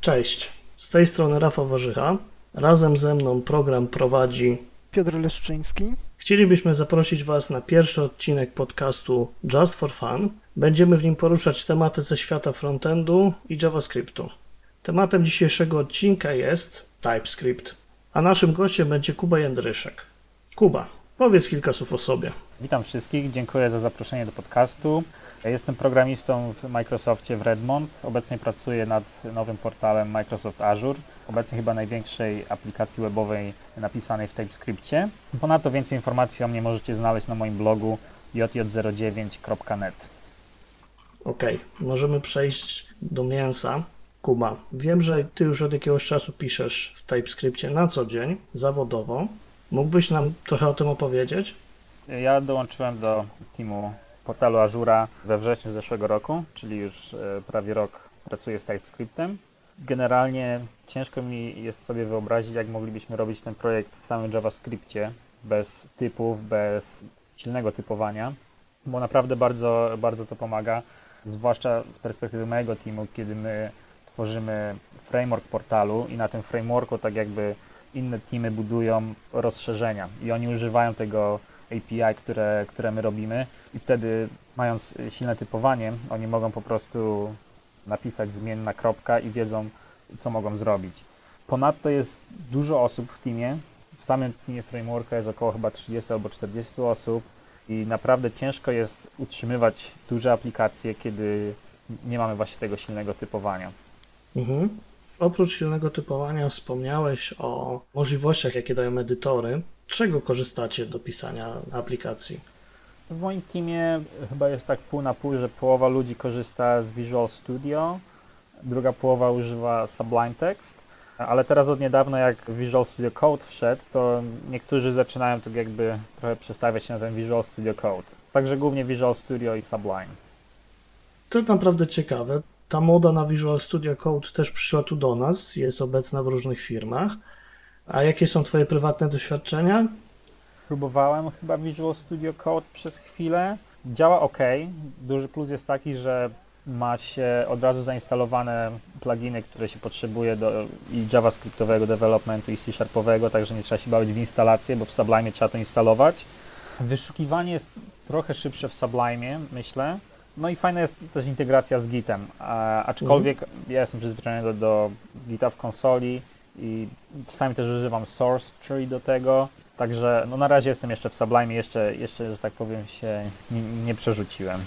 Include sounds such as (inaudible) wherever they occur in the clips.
Cześć, z tej strony Rafał Warzycha. Razem ze mną program prowadzi Piotr Leszczyński. Chcielibyśmy zaprosić Was na pierwszy odcinek podcastu Just for Fun. Będziemy w nim poruszać tematy ze świata frontendu i JavaScriptu. Tematem dzisiejszego odcinka jest TypeScript, a naszym gościem będzie Kuba Jędryszek. Kuba, powiedz kilka słów o sobie. Witam wszystkich, dziękuję za zaproszenie do podcastu. Jestem programistą w Microsoftie w Redmond. Obecnie pracuję nad nowym portalem Microsoft Azure, obecnie chyba największej aplikacji webowej napisanej w TypeScriptie. Ponadto więcej informacji o mnie możecie znaleźć na moim blogu jj09.net. Ok, możemy przejść do mięsa. Kuba, wiem, że Ty już od jakiegoś czasu piszesz w TypeScriptie na co dzień, zawodowo. Mógłbyś nam trochę o tym opowiedzieć? Ja dołączyłem do teamu portalu Azura we wrześniu zeszłego roku, czyli już e, prawie rok pracuję z TypeScriptem. Generalnie ciężko mi jest sobie wyobrazić, jak moglibyśmy robić ten projekt w samym JavaScriptie, bez typów, bez silnego typowania, bo naprawdę bardzo, bardzo to pomaga, zwłaszcza z perspektywy mojego teamu, kiedy my tworzymy framework portalu i na tym frameworku tak jakby inne teamy budują rozszerzenia i oni używają tego API, które, które my robimy i wtedy mając silne typowanie, oni mogą po prostu napisać zmienna kropka i wiedzą, co mogą zrobić. Ponadto jest dużo osób w teamie. W samym teamie frameworka jest około chyba 30 albo 40 osób i naprawdę ciężko jest utrzymywać duże aplikacje, kiedy nie mamy właśnie tego silnego typowania. Mhm. Oprócz silnego typowania wspomniałeś o możliwościach, jakie dają edytory. Czego korzystacie do pisania aplikacji? W moim teamie chyba jest tak pół na pół, że połowa ludzi korzysta z Visual Studio, druga połowa używa Sublime Text, ale teraz od niedawna jak Visual Studio Code wszedł, to niektórzy zaczynają tak jakby trochę przestawiać się na ten Visual Studio Code. Także głównie Visual Studio i Sublime. To naprawdę ciekawe. Ta moda na Visual Studio Code też przyszła tu do nas, jest obecna w różnych firmach. A jakie są Twoje prywatne doświadczenia? Próbowałem chyba Visual Studio Code przez chwilę. Działa ok. Duży plus jest taki, że ma się od razu zainstalowane pluginy, które się potrzebuje do i JavaScriptowego developmentu i C-Sharpowego, także nie trzeba się bawić w instalację, bo w Sublime trzeba to instalować. Wyszukiwanie jest trochę szybsze w Sublime, myślę. No i fajna jest też integracja z Gitem, a, aczkolwiek mhm. ja jestem przyzwyczajony do, do Gita w konsoli i czasami też używam Source Tree do tego, także no na razie jestem jeszcze w Sublime, jeszcze, jeszcze że tak powiem się nie, nie przerzuciłem.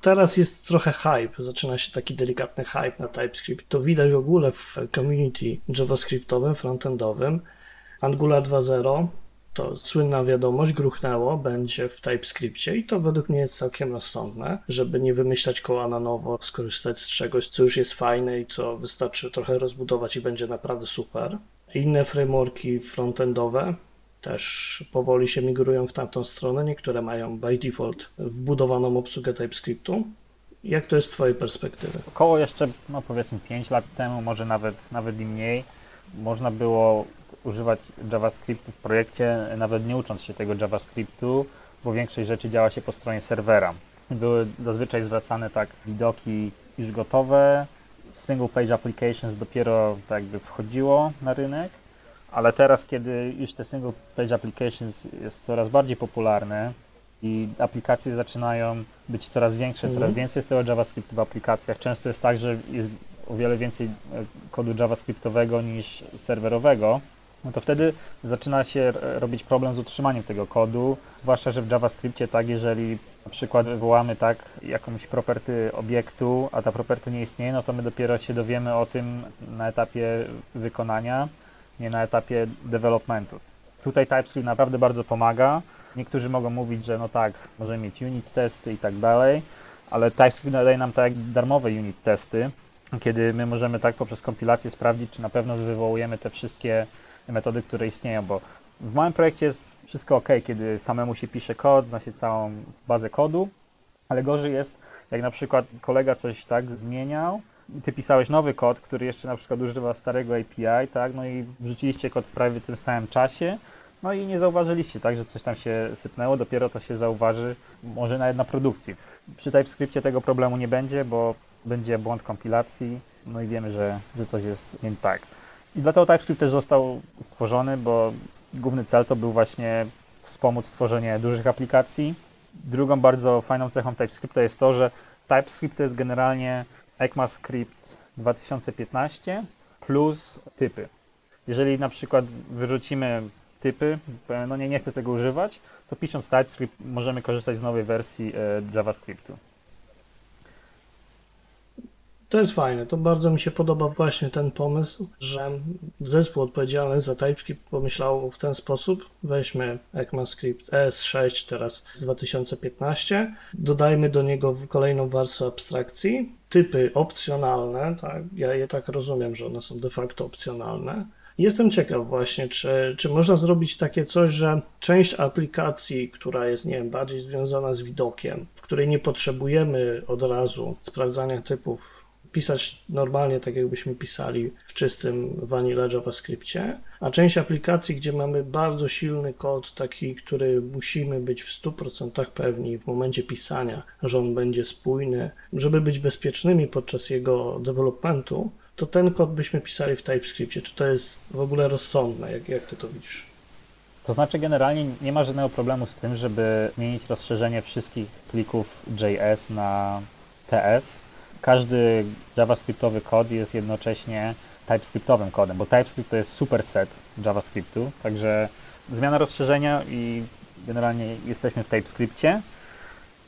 Teraz jest trochę hype, zaczyna się taki delikatny hype na TypeScript. To widać w ogóle w community JavaScriptowym, frontendowym. Angular 2.0 to słynna wiadomość gruchnęło, będzie w TypeScriptie i to według mnie jest całkiem rozsądne, żeby nie wymyślać koła na nowo, skorzystać z czegoś, co już jest fajne i co wystarczy trochę rozbudować i będzie naprawdę super. Inne frameworki frontendowe też powoli się migrują w tamtą stronę, niektóre mają by default wbudowaną obsługę TypeScriptu. Jak to jest z Twojej perspektywy? Około jeszcze, no powiedzmy 5 lat temu, może nawet, nawet i mniej, można było używać JavaScriptu w projekcie, nawet nie ucząc się tego JavaScriptu, bo większość rzeczy działa się po stronie serwera. Były zazwyczaj zwracane tak widoki już gotowe, single page applications dopiero tak jakby wchodziło na rynek, ale teraz, kiedy już te single page applications jest coraz bardziej popularne i aplikacje zaczynają być coraz większe, coraz mhm. więcej jest tego JavaScriptu w aplikacjach, często jest tak, że jest o wiele więcej e, kodu JavaScriptowego niż serwerowego, no to wtedy zaczyna się robić problem z utrzymaniem tego kodu, zwłaszcza, że w JavaScriptie tak, jeżeli na przykład wywołamy tak jakąś property obiektu, a ta property nie istnieje, no to my dopiero się dowiemy o tym na etapie wykonania, nie na etapie developmentu. Tutaj TypeScript naprawdę bardzo pomaga. Niektórzy mogą mówić, że no tak, możemy mieć unit testy i tak dalej, ale TypeScript daje nam tak darmowe unit testy, kiedy my możemy tak poprzez kompilację sprawdzić, czy na pewno wywołujemy te wszystkie metody, które istnieją, bo w moim projekcie jest wszystko ok, kiedy samemu się pisze kod, zna się całą bazę kodu, ale gorzej jest, jak na przykład kolega coś tak zmieniał, ty pisałeś nowy kod, który jeszcze na przykład używa starego API, tak, no i wrzuciliście kod w prawie tym samym czasie, no i nie zauważyliście, tak, że coś tam się sypnęło, dopiero to się zauważy może nawet na produkcji. Przy TypeScriptie tego problemu nie będzie, bo będzie błąd kompilacji no i wiemy, że, że coś jest nie tak. I dlatego TypeScript też został stworzony, bo główny cel to był właśnie wspomóc tworzenie dużych aplikacji. Drugą bardzo fajną cechą TypeScripta jest to, że TypeScript to jest generalnie ECMAScript 2015 plus typy. Jeżeli na przykład wyrzucimy typy, no nie, nie chcę tego używać, to pisząc TypeScript możemy korzystać z nowej wersji e, JavaScriptu. To jest fajne. To bardzo mi się podoba właśnie ten pomysł, że zespół odpowiedzialny za TypeScript pomyślał w ten sposób. Weźmy ECMAScript ES6 teraz z 2015, dodajmy do niego kolejną warstwę abstrakcji, typy opcjonalne, tak? ja je tak rozumiem, że one są de facto opcjonalne. Jestem ciekaw właśnie, czy, czy można zrobić takie coś, że część aplikacji, która jest, nie wiem, bardziej związana z widokiem, w której nie potrzebujemy od razu sprawdzania typów pisać normalnie, tak jakbyśmy pisali w czystym vanilla JavaScriptie, a część aplikacji, gdzie mamy bardzo silny kod, taki, który musimy być w 100% pewni w momencie pisania, że on będzie spójny, żeby być bezpiecznymi podczas jego developmentu, to ten kod byśmy pisali w TypeScriptie. Czy to jest w ogóle rozsądne? Jak, jak ty to widzisz? To znaczy generalnie nie ma żadnego problemu z tym, żeby zmienić rozszerzenie wszystkich plików JS na TS, każdy JavaScriptowy kod jest jednocześnie TypeScriptowym kodem, bo TypeScript to jest superset JavaScriptu, także zmiana rozszerzenia i generalnie jesteśmy w TypeScriptie.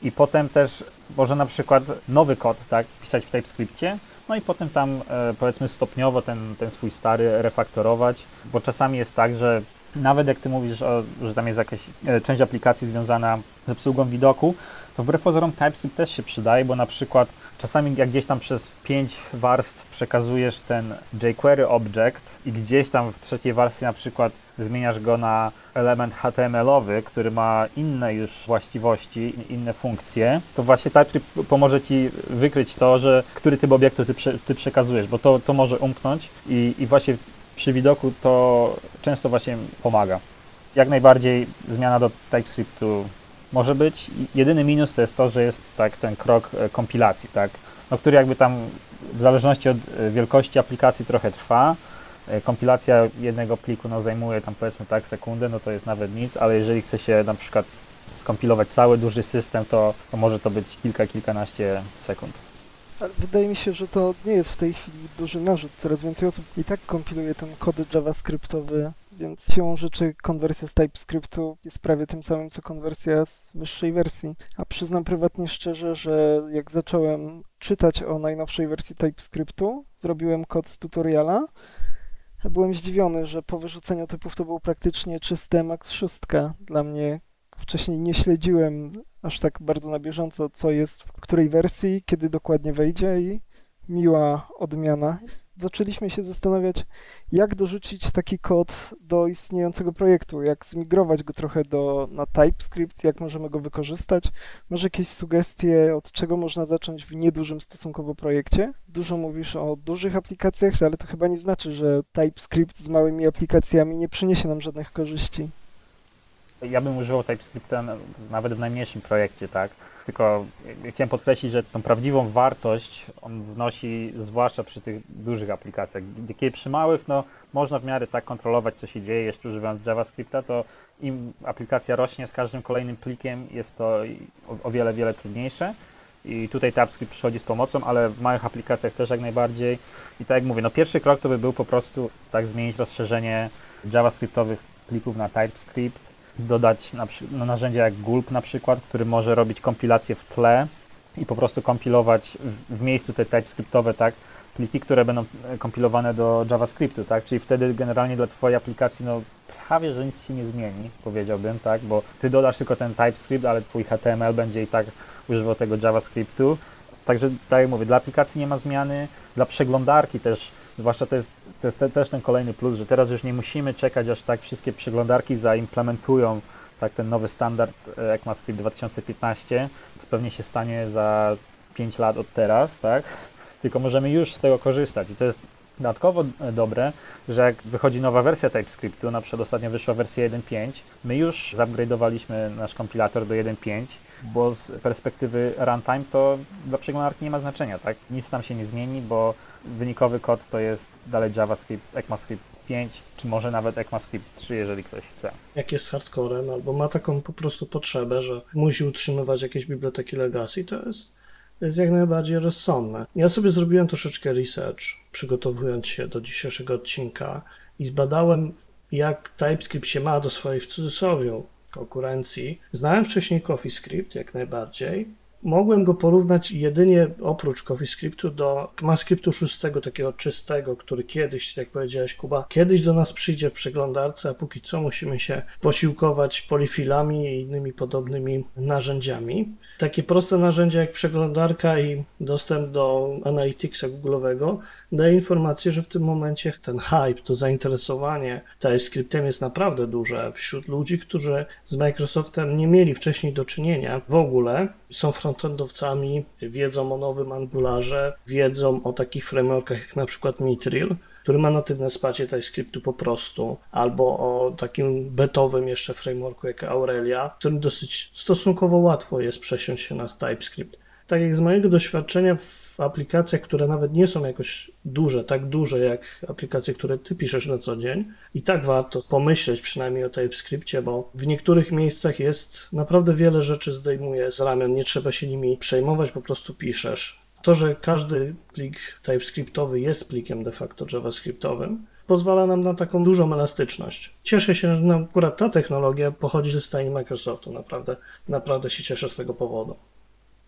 I potem też może na przykład nowy kod tak, pisać w TypeScriptie, no i potem tam e, powiedzmy stopniowo ten, ten swój stary refaktorować, bo czasami jest tak, że nawet jak ty mówisz, o, że tam jest jakaś e, część aplikacji związana z obsługą widoku, to wbrew pozorom TypeScript też się przydaje, bo na przykład czasami jak gdzieś tam przez pięć warstw przekazujesz ten jQuery object i gdzieś tam w trzeciej warstwie na przykład zmieniasz go na element HTML-owy, który ma inne już właściwości, inne funkcje, to właśnie TypeScript pomoże Ci wykryć to, że który typ obiektu Ty, prze, ty przekazujesz, bo to, to może umknąć i, i właśnie przy widoku to często właśnie pomaga. Jak najbardziej zmiana do TypeScriptu może być. Jedyny minus to jest to, że jest tak ten krok e, kompilacji, tak, no, który jakby tam w zależności od e, wielkości aplikacji trochę trwa. E, kompilacja jednego pliku no, zajmuje tam powiedzmy tak sekundę, no to jest nawet nic, ale jeżeli chce się na przykład skompilować cały duży system, to, to może to być kilka, kilkanaście sekund. Ale wydaje mi się, że to nie jest w tej chwili duży narzut. Coraz więcej osób i tak kompiluje ten kod JavaScriptowy więc siłą rzeczy konwersja z TypeScriptu jest prawie tym samym, co konwersja z wyższej wersji. A przyznam prywatnie szczerze, że jak zacząłem czytać o najnowszej wersji TypeScriptu, zrobiłem kod z tutoriala, byłem zdziwiony, że po wyrzuceniu typów to był praktycznie czyste Max 6. Dla mnie wcześniej nie śledziłem aż tak bardzo na bieżąco, co jest w której wersji, kiedy dokładnie wejdzie i miła odmiana zaczęliśmy się zastanawiać, jak dorzucić taki kod do istniejącego projektu, jak zmigrować go trochę do, na TypeScript, jak możemy go wykorzystać. Może jakieś sugestie, od czego można zacząć w niedużym stosunkowo projekcie? Dużo mówisz o dużych aplikacjach, ale to chyba nie znaczy, że TypeScript z małymi aplikacjami nie przyniesie nam żadnych korzyści. Ja bym używał TypeScripta nawet w najmniejszym projekcie, tak? Tylko chciałem podkreślić, że tą prawdziwą wartość on wnosi zwłaszcza przy tych dużych aplikacjach. Kiedy przy małych, no można w miarę tak kontrolować, co się dzieje, jeszcze używając JavaScripta, to im aplikacja rośnie z każdym kolejnym plikiem, jest to o, wiele, wiele trudniejsze. I tutaj TypeScript przychodzi z pomocą, ale w małych aplikacjach też jak najbardziej. I tak jak mówię, no pierwszy krok to by był po prostu tak zmienić rozszerzenie JavaScriptowych plików na TypeScript, dodać na, no, narzędzia jak Gulp na przykład, który może robić kompilację w tle i po prostu kompilować w, w miejscu te TypeScriptowe, tak, pliki, które będą e, kompilowane do JavaScriptu, tak, czyli wtedy generalnie dla Twojej aplikacji, no prawie, że nic się nie zmieni, powiedziałbym, tak, bo Ty dodasz tylko ten TypeScript, ale Twój HTML będzie i tak używał tego JavaScriptu, także tak jak mówię, dla aplikacji nie ma zmiany, dla przeglądarki też Zwłaszcza to jest, to jest te, też ten kolejny plus, że teraz już nie musimy czekać, aż tak wszystkie przeglądarki zaimplementują tak ten nowy standard ECMAScript 2015, co pewnie się stanie za 5 lat od teraz, tak? Tylko możemy już z tego korzystać i to jest dodatkowo e, dobre, że jak wychodzi nowa wersja TypeScriptu, na przykład ostatnio wyszła wersja 1.5, my już zupgrade'owaliśmy nasz kompilator do 1.5 bo z perspektywy runtime to dla przeglądarki nie ma znaczenia, tak? Nic tam się nie zmieni, bo wynikowy kod to jest dalej JavaScript, ECMAScript 5, czy może nawet ECMAScript 3, jeżeli ktoś chce. Jak jest hardcorem, albo ma taką po prostu potrzebę, że musi utrzymywać jakieś biblioteki legacy, to jest, jest jak najbardziej rozsądne. Ja sobie zrobiłem troszeczkę research, przygotowując się do dzisiejszego odcinka i zbadałem, jak TypeScript się ma do swojej w cudzysłowie konkurencji. Znałem wcześniej CoffeeScript jak najbardziej, Mogłem go porównać jedynie oprócz CoffeeScriptu do MaScriptu 6, takiego czystego, który kiedyś, jak powiedziałeś Kuba, kiedyś do nas przyjdzie w przeglądarce, a póki co musimy się posiłkować polifilami i innymi podobnymi narzędziami. Takie proste narzędzia jak przeglądarka i dostęp do Analyticsa Google'owego daje informację, że w tym momencie ten hype, to zainteresowanie TypeScriptem jest naprawdę duże wśród ludzi, którzy z Microsoftem nie mieli wcześniej do czynienia w ogóle, są frontendowcami, wiedzą o nowym Angularze, wiedzą o takich frameworkach jak na przykład Mitril, który ma natywne wsparcie TypeScriptu po prostu, albo o takim betowym jeszcze frameworku jak Aurelia, którym dosyć stosunkowo łatwo jest przesiąść się na TypeScript. Tak jak z mojego doświadczenia w aplikacjach, które nawet nie są jakoś duże, tak duże jak aplikacje, które ty piszesz na co dzień, i tak warto pomyśleć przynajmniej o TypeScriptie, bo w niektórych miejscach jest naprawdę wiele rzeczy zdejmuje z ramion, nie trzeba się nimi przejmować, po prostu piszesz. To, że każdy plik TypeScriptowy jest plikiem de facto JavaScriptowym, pozwala nam na taką dużą elastyczność. Cieszę się, że akurat ta technologia pochodzi ze stajni Microsoftu. Naprawdę, naprawdę się cieszę z tego powodu.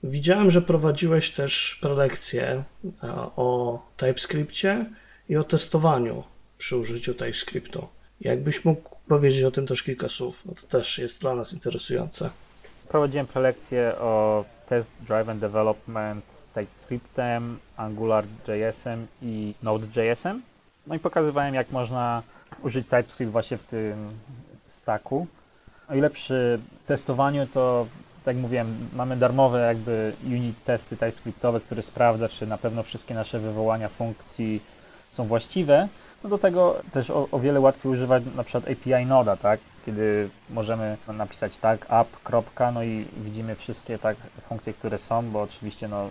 Widziałem, że prowadziłeś też prelekcję e, o TypeScriptie i o testowaniu przy użyciu TypeScriptu. Jakbyś mógł powiedzieć o tym też kilka słów, no to też jest dla nas interesujące. Prowadziłem prelekcję o Test Driven Development TypeScriptem, AngularJS-em i Node.js-em. No i pokazywałem, jak można użyć TypeScript właśnie w tym stacku. O ile przy testowaniu to, tak jak mówiłem, mamy darmowe jakby unit testy TypeScriptowe, które sprawdza, czy na pewno wszystkie nasze wywołania funkcji są właściwe. No do tego też o, o wiele łatwiej używać na przykład API Noda, tak? kiedy możemy napisać tak, app, kropka, no i widzimy wszystkie tak funkcje, które są, bo oczywiście no,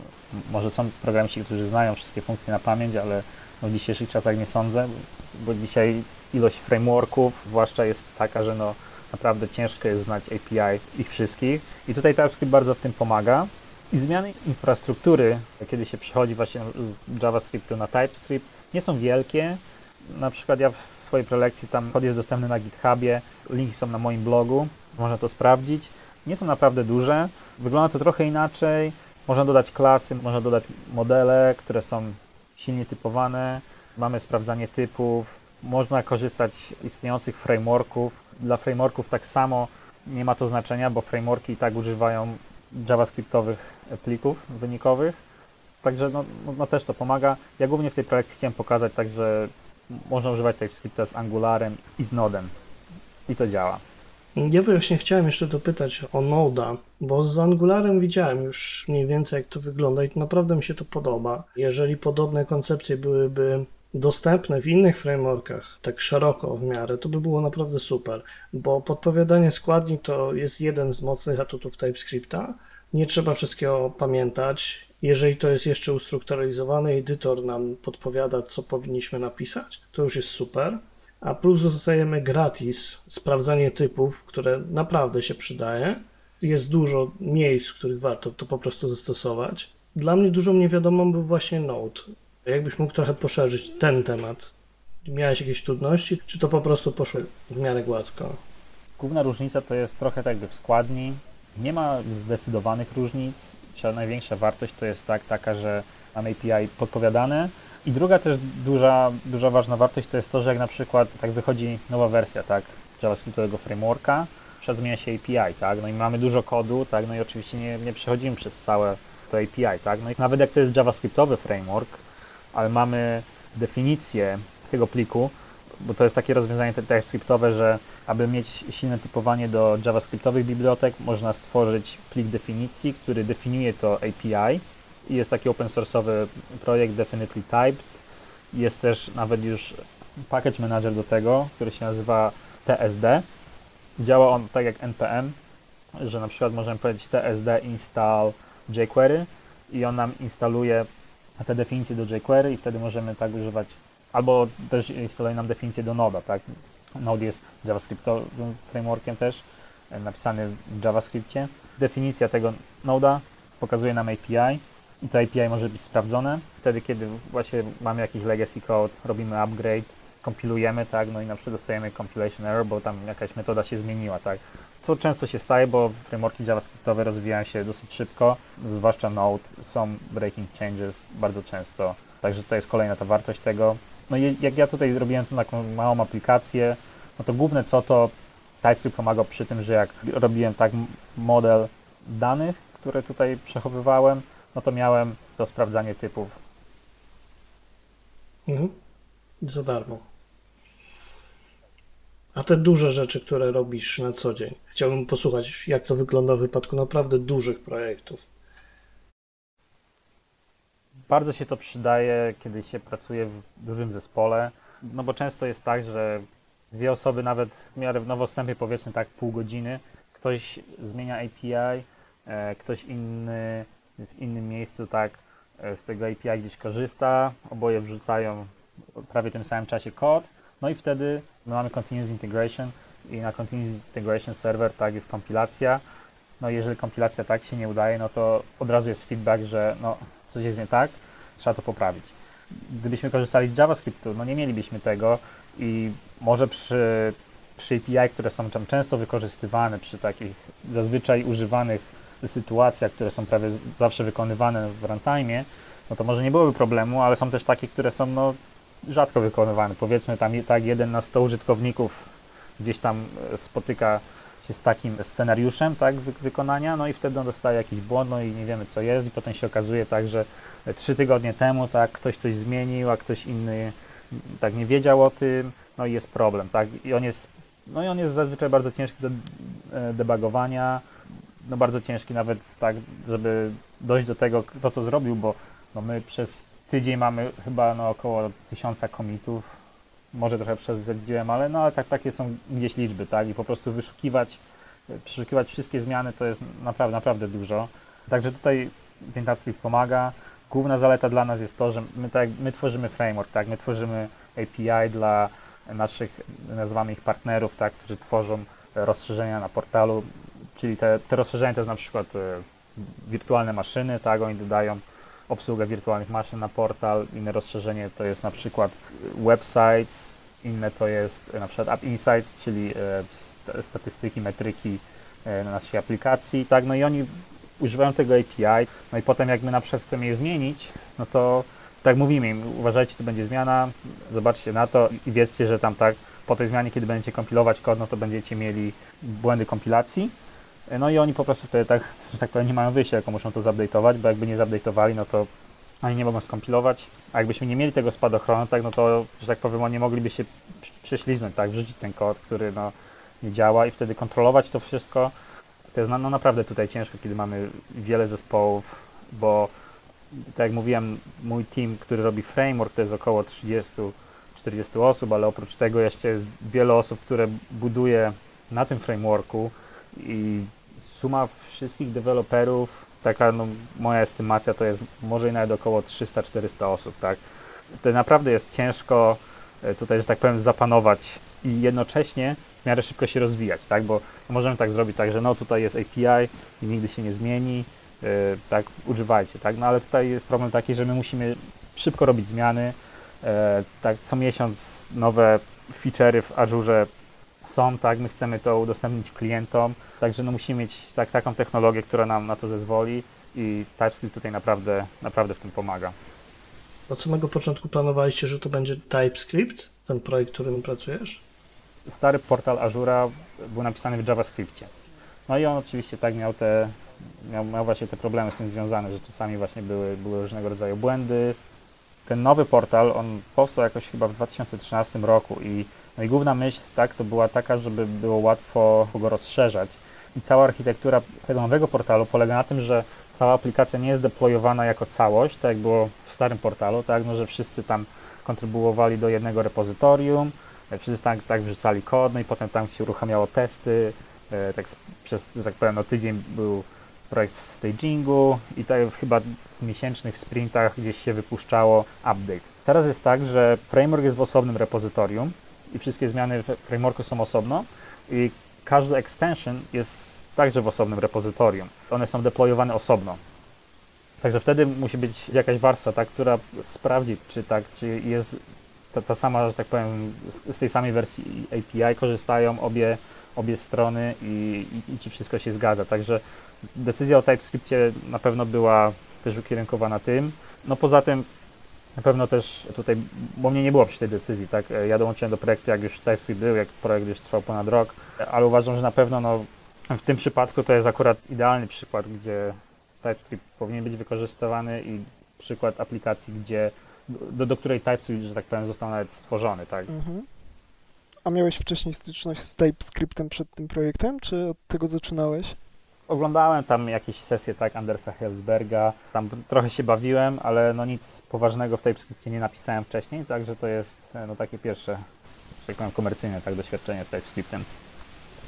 może są programiści, którzy znają wszystkie funkcje na pamięć, ale no, w dzisiejszych czasach nie sądzę, bo dzisiaj ilość frameworków zwłaszcza jest taka, że no, naprawdę ciężko jest znać API ich wszystkich i tutaj TypeScript bardzo w tym pomaga. I zmiany infrastruktury, kiedy się przechodzi właśnie z JavaScriptu na TypeScript, nie są wielkie. Na przykład ja w swojej prelekcji, tam kod jest dostępny na GitHubie, linki są na moim blogu, można to sprawdzić. Nie są naprawdę duże, wygląda to trochę inaczej. Można dodać klasy, można dodać modele, które są silnie typowane. Mamy sprawdzanie typów, można korzystać z istniejących frameworków. Dla frameworków tak samo nie ma to znaczenia, bo frameworki i tak używają javascriptowych plików wynikowych. Także no, no, też to pomaga. Ja głównie w tej prelekcji chciałem pokazać także można używać TypeScripta z Angularem i z Nodem. I to działa. Ja właśnie chciałem jeszcze dopytać o Noda, bo z Angularem widziałem już mniej więcej jak to wygląda i naprawdę mi się to podoba. Jeżeli podobne koncepcje byłyby dostępne w innych frameworkach, tak szeroko w miarę, to by było naprawdę super, bo podpowiadanie składni to jest jeden z mocnych atutów TypeScripta. Nie trzeba wszystkiego pamiętać, jeżeli to jest jeszcze ustrukturalizowany edytor nam podpowiada, co powinniśmy napisać, to już jest super. A plus dostajemy gratis sprawdzanie typów, które naprawdę się przydaje. Jest dużo miejsc, w których warto to po prostu zastosować. Dla mnie dużą niewiadomą był właśnie Node. Jakbyś mógł trochę poszerzyć ten temat? Miałeś jakieś trudności, czy to po prostu poszło w miarę gładko? Główna różnica to jest trochę tak jakby w składni. Nie ma zdecydowanych różnic największa wartość to jest tak, taka, że mamy API podpowiadane. I druga też duża, duża ważna wartość to jest to, że jak na przykład tak wychodzi nowa wersja tak, JavaScriptowego frameworka, przed zmienia się API, tak? No i mamy dużo kodu, tak? No i oczywiście nie, nie przechodzimy przez całe to API, tak? No i nawet jak to jest JavaScriptowy framework, ale mamy definicję tego pliku, bo to jest takie rozwiązanie TypeScriptowe, że aby mieć silne typowanie do JavaScriptowych bibliotek, można stworzyć plik definicji, który definiuje to API. I jest taki open source'owy projekt Definitely Typed. Jest też nawet już package manager do tego, który się nazywa TSD. Działa on tak jak NPM, że na przykład możemy powiedzieć tsd install jQuery i on nam instaluje te definicje do jQuery i wtedy możemy tak używać, albo też instaluje nam definicję do Node'a, tak? Node jest JavaScriptowym frameworkiem też, napisany w JavaScriptie. Definicja tego Node'a pokazuje nam API i to API może być sprawdzone. Wtedy, kiedy właśnie mamy jakiś legacy code, robimy upgrade, kompilujemy, tak, no i na przykład dostajemy compilation error, bo tam jakaś metoda się zmieniła, tak. Co często się staje, bo frameworki JavaScriptowe rozwijają się dosyć szybko, zwłaszcza Node, są breaking changes bardzo często, także to jest kolejna ta wartość tego. No i jak ja tutaj robiłem tą taką małą aplikację, no to główne co to TypeScript pomagał przy tym, że jak robiłem tak model danych, które tutaj przechowywałem, no to miałem to sprawdzanie typów. Mhm. Za darmo. A te duże rzeczy, które robisz na co dzień, chciałbym posłuchać, jak to wygląda w wypadku naprawdę dużych projektów. Bardzo się to przydaje, kiedy się pracuje w dużym zespole, no bo często jest tak, że dwie osoby nawet w miarę nowostępie, powiedzmy tak pół godziny, ktoś zmienia API, e, ktoś inny w innym miejscu tak e, z tego API gdzieś korzysta, oboje wrzucają w prawie tym samym czasie kod, no i wtedy my mamy continuous integration i na continuous integration server tak jest kompilacja. No jeżeli kompilacja tak się nie udaje, no to od razu jest feedback, że no, coś jest nie tak, trzeba to poprawić. Gdybyśmy korzystali z JavaScriptu, no nie mielibyśmy tego i może przy, przy API, które są tam często wykorzystywane, przy takich zazwyczaj używanych sytuacjach, które są prawie zawsze wykonywane w runtime, no to może nie byłoby problemu, ale są też takie, które są no, rzadko wykonywane. Powiedzmy tam tak jeden na 100 użytkowników gdzieś tam e, spotyka się z takim scenariuszem tak, wykonania, no i wtedy on dostaje jakiś błąd, no i nie wiemy co jest i potem się okazuje tak, że trzy tygodnie temu tak, ktoś coś zmienił, a ktoś inny tak nie wiedział o tym, no i jest problem, tak, i on jest, no i on jest zazwyczaj bardzo ciężki do e, debugowania, no bardzo ciężki nawet tak, żeby dojść do tego, kto to zrobił, bo no my przez tydzień mamy chyba no, około tysiąca komitów, może trochę przesadziłem, ale no ale tak, takie są gdzieś liczby, tak, i po prostu wyszukiwać, przeszukiwać wszystkie zmiany to jest naprawdę, naprawdę dużo. Także tutaj TypeScript pomaga. Główna zaleta dla nas jest to, że my, tak, my tworzymy framework, tak, my tworzymy API dla naszych, nazywamy ich partnerów, tak, którzy tworzą rozszerzenia na portalu, czyli te, te rozszerzenia to jest na przykład e, wirtualne maszyny, tak, oni dodają obsługę wirtualnych maszyn na portal, inne rozszerzenie to jest na przykład websites, inne to jest na przykład App Insights, czyli e, statystyki, metryki na naszej aplikacji, tak, no i oni używają tego API, no i potem jak my na przykład chcemy je zmienić, no to tak mówimy im, uważajcie, to będzie zmiana, zobaczcie na to i wiedzcie, że tam tak po tej zmianie, kiedy będziecie kompilować kod, no to będziecie mieli błędy kompilacji, no i oni po prostu wtedy tak, tak powiem, nie mają wyjścia, jako muszą to zupdate'ować, bo jakby nie zupdate'owali, no to oni nie mogą skompilować. A jakbyśmy nie mieli tego spadochronu, tak, no to, że tak powiem, oni mogliby się prześliznąć, tak, wrzucić ten kod, który no, nie działa i wtedy kontrolować to wszystko. To jest no, no naprawdę tutaj ciężko, kiedy mamy wiele zespołów, bo tak jak mówiłem, mój team, który robi framework, to jest około 30-40 osób, ale oprócz tego jeszcze jest wiele osób, które buduje na tym frameworku i suma wszystkich deweloperów, taka no, moja estymacja to jest może nawet około 300-400 osób, tak. To naprawdę jest ciężko e, tutaj, że tak powiem, zapanować i jednocześnie w miarę szybko się rozwijać, tak, bo możemy tak zrobić tak, że no tutaj jest API i nigdy się nie zmieni, yy, tak, używajcie, tak, no ale tutaj jest problem taki, że my musimy szybko robić zmiany, yy, tak, co miesiąc nowe feature'y w Azure są, tak, my chcemy to udostępnić klientom, także no musimy mieć tak, taką technologię, która nam na to zezwoli i TypeScript tutaj naprawdę, naprawdę w tym pomaga. Od samego początku planowaliście, że to będzie TypeScript, ten projekt, którym pracujesz? Stary portal Azura był napisany w JavaScriptie. No i on oczywiście tak miał te, miał, miał właśnie te problemy z tym związane, że czasami właśnie były, były różnego rodzaju błędy. Ten nowy portal, on powstał jakoś chyba w 2013 roku i no i główna myśl tak, to była taka, żeby było łatwo go rozszerzać. I cała architektura tego nowego portalu polega na tym, że cała aplikacja nie jest deployowana jako całość, tak jak było w starym portalu, tak, no, że wszyscy tam kontrybuowali do jednego repozytorium, wszyscy tak, tak wrzucali kod, no i potem tam się uruchamiało testy e, tak przez, tak powiem, no tydzień był projekt w stagingu i tak chyba w miesięcznych sprintach gdzieś się wypuszczało update. Teraz jest tak, że framework jest w osobnym repozytorium i wszystkie zmiany frameworku są osobno i każdy extension jest także w osobnym repozytorium. One są deployowane osobno. Także wtedy musi być jakaś warstwa, ta, która sprawdzi, czy tak, czy jest ta, ta sama, że tak powiem, z, z tej samej wersji API korzystają obie, obie strony i, i, i ci wszystko się zgadza. Także decyzja o TypeScriptie na pewno była też ukierunkowana tym. No poza tym na pewno też tutaj, bo mnie nie było przy tej decyzji, tak, ja dołączyłem do projektu jak już TypeScript był, jak projekt już trwał ponad rok, ale uważam, że na pewno no, w tym przypadku to jest akurat idealny przykład, gdzie TypeScript powinien być wykorzystywany i przykład aplikacji, gdzie do, do której TypeScript, że tak powiem, został nawet stworzony, tak? Mhm. A miałeś wcześniej styczność z TypeScriptem przed tym projektem, czy od tego zaczynałeś? Oglądałem tam jakieś sesje, tak, Andersa Helsberga, tam trochę się bawiłem, ale no nic poważnego w TypeScriptie nie napisałem wcześniej, także to jest no takie pierwsze, że tak powiem, komercyjne tak, doświadczenie z TypeScriptem.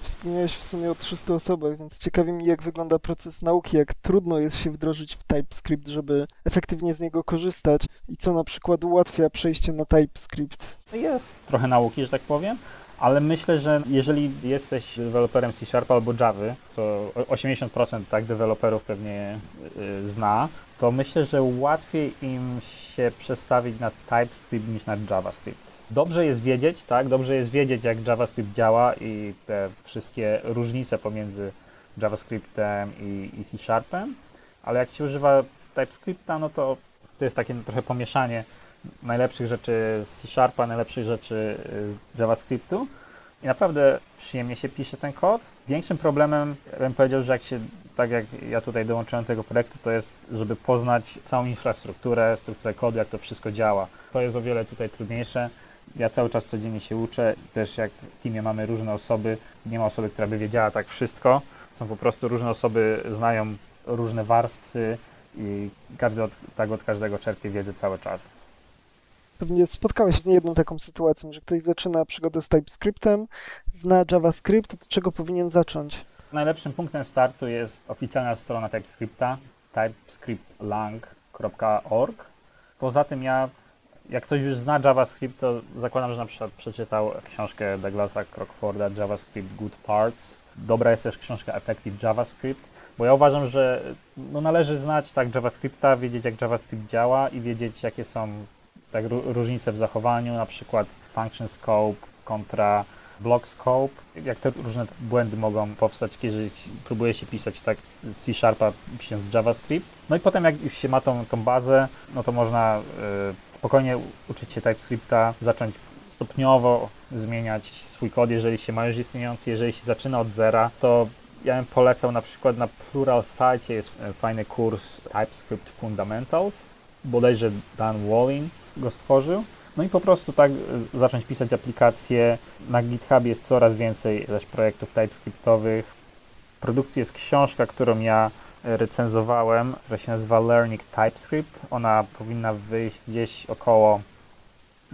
Wspomniałeś w sumie o 300 osobach, więc ciekawi mnie, jak wygląda proces nauki, jak trudno jest się wdrożyć w TypeScript, żeby efektywnie z niego korzystać i co na przykład ułatwia przejście na TypeScript. Jest trochę nauki, że tak powiem, ale myślę, że jeżeli jesteś deweloperem C Sharp albo Java, co 80% tak deweloperów pewnie y, zna, to myślę, że łatwiej im się przestawić na TypeScript niż na JavaScript. Dobrze jest wiedzieć, tak? Dobrze jest wiedzieć, jak JavaScript działa i te wszystkie różnice pomiędzy JavaScriptem i, i C Sharpem, ale jak się używa TypeScripta, no to to jest takie trochę pomieszanie najlepszych rzeczy z Sharpa, najlepszych rzeczy z JavaScriptu i naprawdę przyjemnie się pisze ten kod. Większym problemem, bym powiedział, że jak się, tak jak ja tutaj dołączyłem do tego projektu, to jest, żeby poznać całą infrastrukturę, strukturę kodu, jak to wszystko działa. To jest o wiele tutaj trudniejsze. Ja cały czas codziennie się uczę, też jak w teamie mamy różne osoby, nie ma osoby, która by wiedziała tak wszystko. Są po prostu różne osoby, znają różne warstwy i każdy od, tak od każdego czerpie wiedzę cały czas. Pewnie spotkałeś się z niejedną taką sytuacją, że ktoś zaczyna przygodę z TypeScriptem, zna JavaScript, od czego powinien zacząć? Najlepszym punktem startu jest oficjalna strona TypeScripta, typescriptlang.org. Poza tym ja jak ktoś już zna JavaScript, to zakładam, że na przykład przeczytał książkę Douglasa Crockforda JavaScript Good Parts. Dobra jest też książka Effective JavaScript, bo ja uważam, że no, należy znać tak JavaScripta, wiedzieć jak JavaScript działa i wiedzieć jakie są tak, różnice w zachowaniu, na przykład function scope kontra block scope, jak te różne błędy mogą powstać, kiedy próbuje się pisać tak C Sharpa pisząc JavaScript. No i potem jak już się ma tą, tą bazę, no to można y, spokojnie uczyć się TypeScripta, zacząć stopniowo zmieniać swój kod, jeżeli się ma już istniejący, jeżeli się zaczyna od zera, to ja bym polecał na przykład na Plural Site jest e, fajny kurs TypeScript Fundamentals, bodajże Dan Wallin go stworzył. No i po prostu tak e, zacząć pisać aplikacje. Na GitHubie jest coraz więcej też projektów TypeScriptowych. Produkcji jest książka, którą ja recenzowałem, która się nazywa Learning TypeScript. Ona powinna wyjść gdzieś około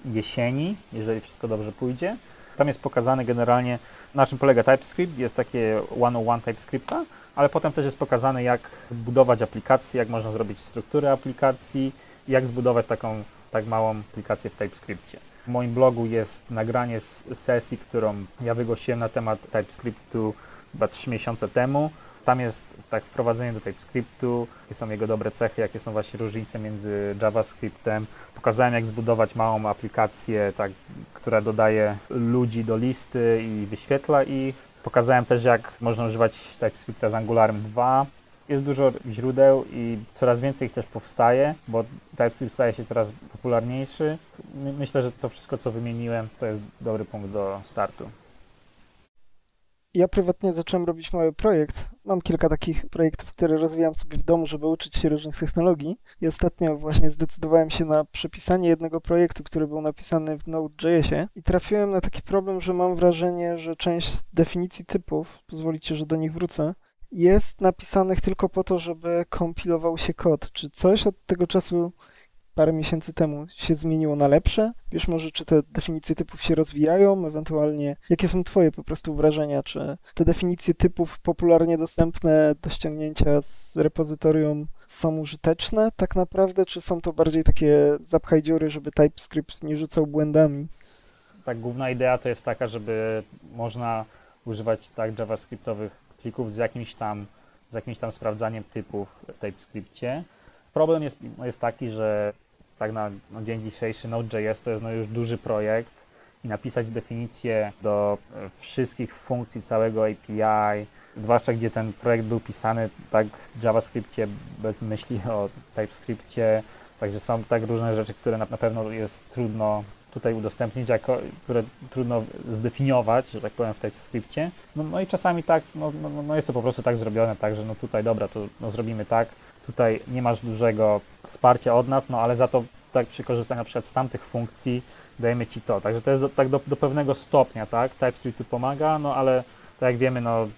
jesieni, jeżeli wszystko dobrze pójdzie. Tam jest pokazane generalnie, na czym polega TypeScript. Jest takie 101 TypeScripta, ale potem też jest pokazane, jak budować aplikacje, jak można zrobić strukturę aplikacji, jak zbudować taką tak małą aplikację w TypeScriptie. W moim blogu jest nagranie z sesji, którą ja wygłosiłem na temat TypeScriptu chyba 3 miesiące temu. Tam jest tak wprowadzenie do TypeScriptu, jakie są jego dobre cechy, jakie są właśnie różnice między JavaScriptem. Pokazałem, jak zbudować małą aplikację, tak, która dodaje ludzi do listy i wyświetla ich. Pokazałem też, jak można używać TypeScripta z Angularem 2. Jest dużo źródeł i coraz więcej ich też powstaje, bo TypeScript staje się coraz popularniejszy. Myślę, że to wszystko, co wymieniłem, to jest dobry punkt do startu. Ja prywatnie zacząłem robić mały projekt. Mam kilka takich projektów, które rozwijam sobie w domu, żeby uczyć się różnych technologii. I ostatnio właśnie zdecydowałem się na przepisanie jednego projektu, który był napisany w Node.jsie i trafiłem na taki problem, że mam wrażenie, że część definicji typów, pozwolicie, że do nich wrócę, jest napisanych tylko po to, żeby kompilował się kod. Czy coś od tego czasu parę miesięcy temu się zmieniło na lepsze? Wiesz może, czy te definicje typów się rozwijają, ewentualnie jakie są twoje po prostu wrażenia, czy te definicje typów popularnie dostępne do ściągnięcia z repozytorium są użyteczne tak naprawdę, czy są to bardziej takie zapchaj dziury, żeby TypeScript nie rzucał błędami? Tak, główna idea to jest taka, żeby można używać tak JavaScriptowych plików z jakimś tam, z jakimś tam sprawdzaniem typów w TypeScriptie. Problem jest, jest taki, że tak na, na dzień dzisiejszy Node.js to jest no już duży projekt i napisać definicję do e, wszystkich funkcji całego API, zwłaszcza gdzie ten projekt był pisany tak w JavaScriptie bez myśli o TypeScriptie, także są tak różne rzeczy, które na, na pewno jest trudno tutaj udostępnić, jako, które trudno zdefiniować, że tak powiem, w TypeScriptie. No, no i czasami tak, no, no, no, jest to po prostu tak zrobione, tak, że no tutaj dobra, to no zrobimy tak, tutaj nie masz dużego wsparcia od nas, no ale za to tak przy korzystaniu na przykład z tamtych funkcji dajemy Ci to. Także to jest do, tak do, do pewnego stopnia, tak, TypeScript tu pomaga, no ale tak jak wiemy, no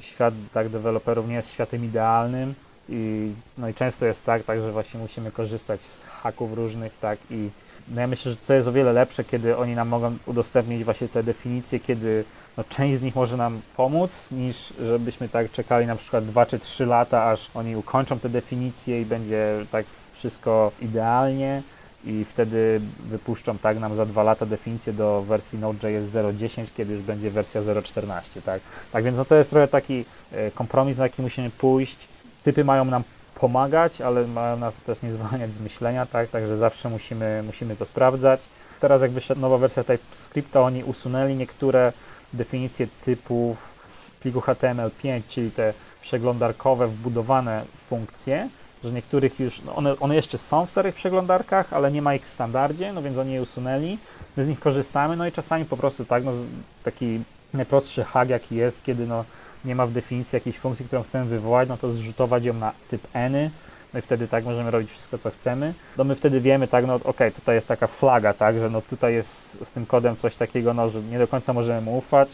świat tak deweloperów nie jest światem idealnym i, no i często jest tak, tak, że właśnie musimy korzystać z haków różnych, tak, i no ja myślę, że to jest o wiele lepsze, kiedy oni nam mogą udostępnić właśnie te definicje, kiedy no, część z nich może nam pomóc, niż żebyśmy tak czekali na przykład 2 czy 3 lata, aż oni ukończą te definicje i będzie tak wszystko idealnie i wtedy wypuszczą tak nam za dwa lata definicję do wersji Node.js 0.10, kiedy już będzie wersja 0.14, tak? Tak więc no to jest trochę taki e, kompromis, na jaki musimy pójść. Typy mają nam pomagać, ale mają nas też nie zwalniać z myślenia, tak? Także zawsze musimy, musimy to sprawdzać. Teraz jak wyszedł nowa wersja TypeScripta, oni usunęli niektóre definicje typów z pliku HTML5, czyli te przeglądarkowe, wbudowane funkcje, że niektórych już, no one, one jeszcze są w starych przeglądarkach, ale nie ma ich w standardzie, no więc oni je usunęli, my z nich korzystamy, no i czasami po prostu tak, no taki najprostszy hack jaki jest, kiedy no nie ma w definicji jakiejś funkcji, którą chcemy wywołać, no to zrzutować ją na typ any, no i wtedy tak możemy robić wszystko, co chcemy. No my wtedy wiemy, tak, no okej, tutaj jest taka flaga, tak, że no tutaj jest z tym kodem coś takiego, no, że nie do końca możemy mu ufać,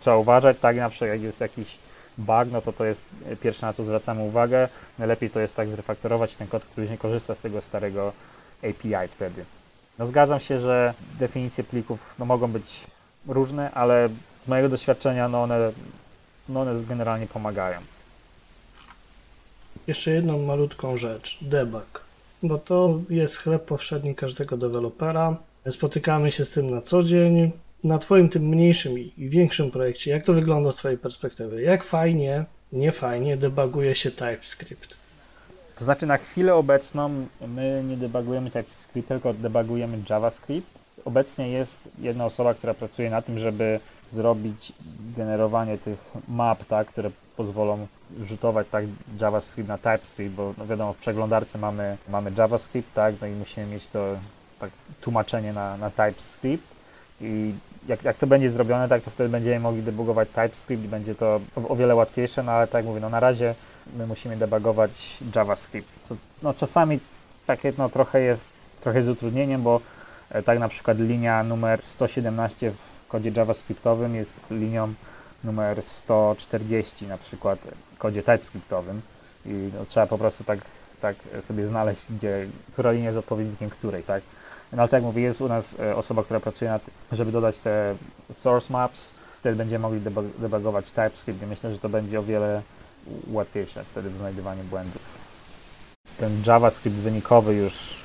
trzeba uważać, tak, na przykład jak jest jakiś bug, no to to jest pierwsze, na co zwracamy uwagę. Najlepiej to jest tak zrefaktorować ten kod, który nie korzysta z tego starego API wtedy. No zgadzam się, że definicje plików no, mogą być różne, ale z mojego doświadczenia no one, no one generalnie pomagają. Jeszcze jedną malutką rzecz, debug, bo to jest chleb powszedni każdego dewelopera. Spotykamy się z tym na co dzień. Na Twoim tym mniejszym i większym projekcie, jak to wygląda z Twojej perspektywy? Jak fajnie, nie fajnie debuguje się TypeScript? To znaczy na chwilę obecną my nie debugujemy TypeScript, tylko debugujemy JavaScript. Obecnie jest jedna osoba, która pracuje na tym, żeby zrobić generowanie tych map, tak, które pozwolą rzutować tak JavaScript na TypeScript, bo no wiadomo w przeglądarce mamy, mamy JavaScript, tak, no i musimy mieć to tak, tłumaczenie na, na TypeScript. I jak, jak to będzie zrobione, tak to wtedy będziemy mogli debugować TypeScript i będzie to o, o wiele łatwiejsze, no ale tak mówię, no na razie my musimy debugować JavaScript, co no czasami takie no trochę jest, trochę jest utrudnieniem, bo tak na przykład linia numer 117 w kodzie JavaScriptowym jest linią numer 140 na przykład w kodzie TypeScriptowym i no, trzeba po prostu tak, tak sobie znaleźć, gdzie, która linia jest odpowiednikiem której, tak? No ale tak jak mówię, jest u nas e, osoba, która pracuje nad tym, żeby dodać te source maps, wtedy będziemy mogli debugować TypeScript i myślę, że to będzie o wiele łatwiejsze wtedy w znajdywaniu błędów. Ten JavaScript wynikowy już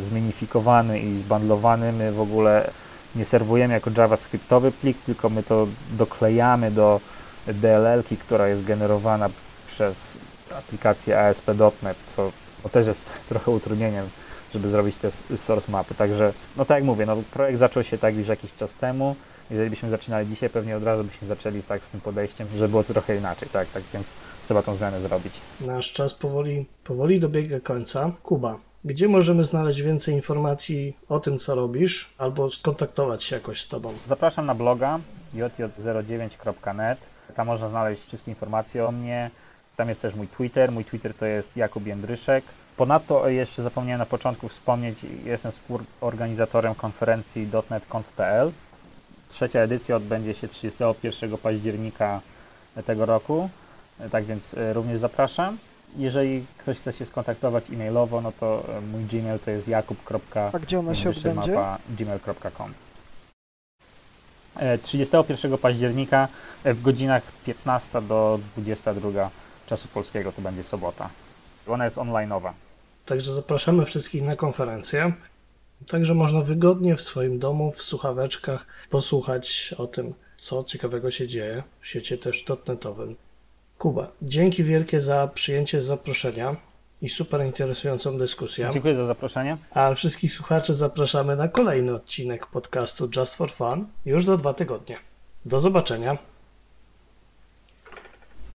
zminifikowany i zbandlowany, my w ogóle nie serwujemy jako JavaScriptowy plik, tylko my to doklejamy do DLL-ki, która jest generowana przez aplikację ASP.NET, co też jest (laughs) trochę utrudnieniem, żeby zrobić te source mapy. Także, no tak jak mówię, no, projekt zaczął się tak już jakiś czas temu. Jeżeli byśmy zaczynali dzisiaj, pewnie od razu byśmy zaczęli tak z tym podejściem, żeby było to trochę inaczej, tak, tak więc trzeba tą zmianę zrobić. Nasz czas powoli, powoli dobiega końca. Kuba, gdzie możemy znaleźć więcej informacji o tym, co robisz, albo skontaktować się jakoś z Tobą? Zapraszam na bloga jj09.net. Tam można znaleźć wszystkie informacje o mnie. Tam jest też mój Twitter. Mój Twitter to jest Jakub Jędryszek. Ponadto jeszcze zapomniałem na początku wspomnieć, jestem współorganizatorem konferencji .NET.conf.pl. Trzecia edycja odbędzie się 31 października tego roku, tak więc e, również zapraszam. Jeżeli ktoś chce się skontaktować e-mailowo, no to e, mój Gmail to jest jakub. A gdzie ona się odbędzie? gmail.com 31 października w godzinach 15 do 22 czasu polskiego to będzie sobota. Ona jest onlineowa. Także zapraszamy wszystkich na konferencję. Także można wygodnie w swoim domu, w słuchaweczkach posłuchać o tym, co ciekawego się dzieje w świecie też dotnetowym. Kuba, dzięki wielkie za przyjęcie zaproszenia i super interesującą dyskusję. Dziękuję za zaproszenie. A wszystkich słuchaczy zapraszamy na kolejny odcinek podcastu Just for Fun już za dwa tygodnie. Do zobaczenia.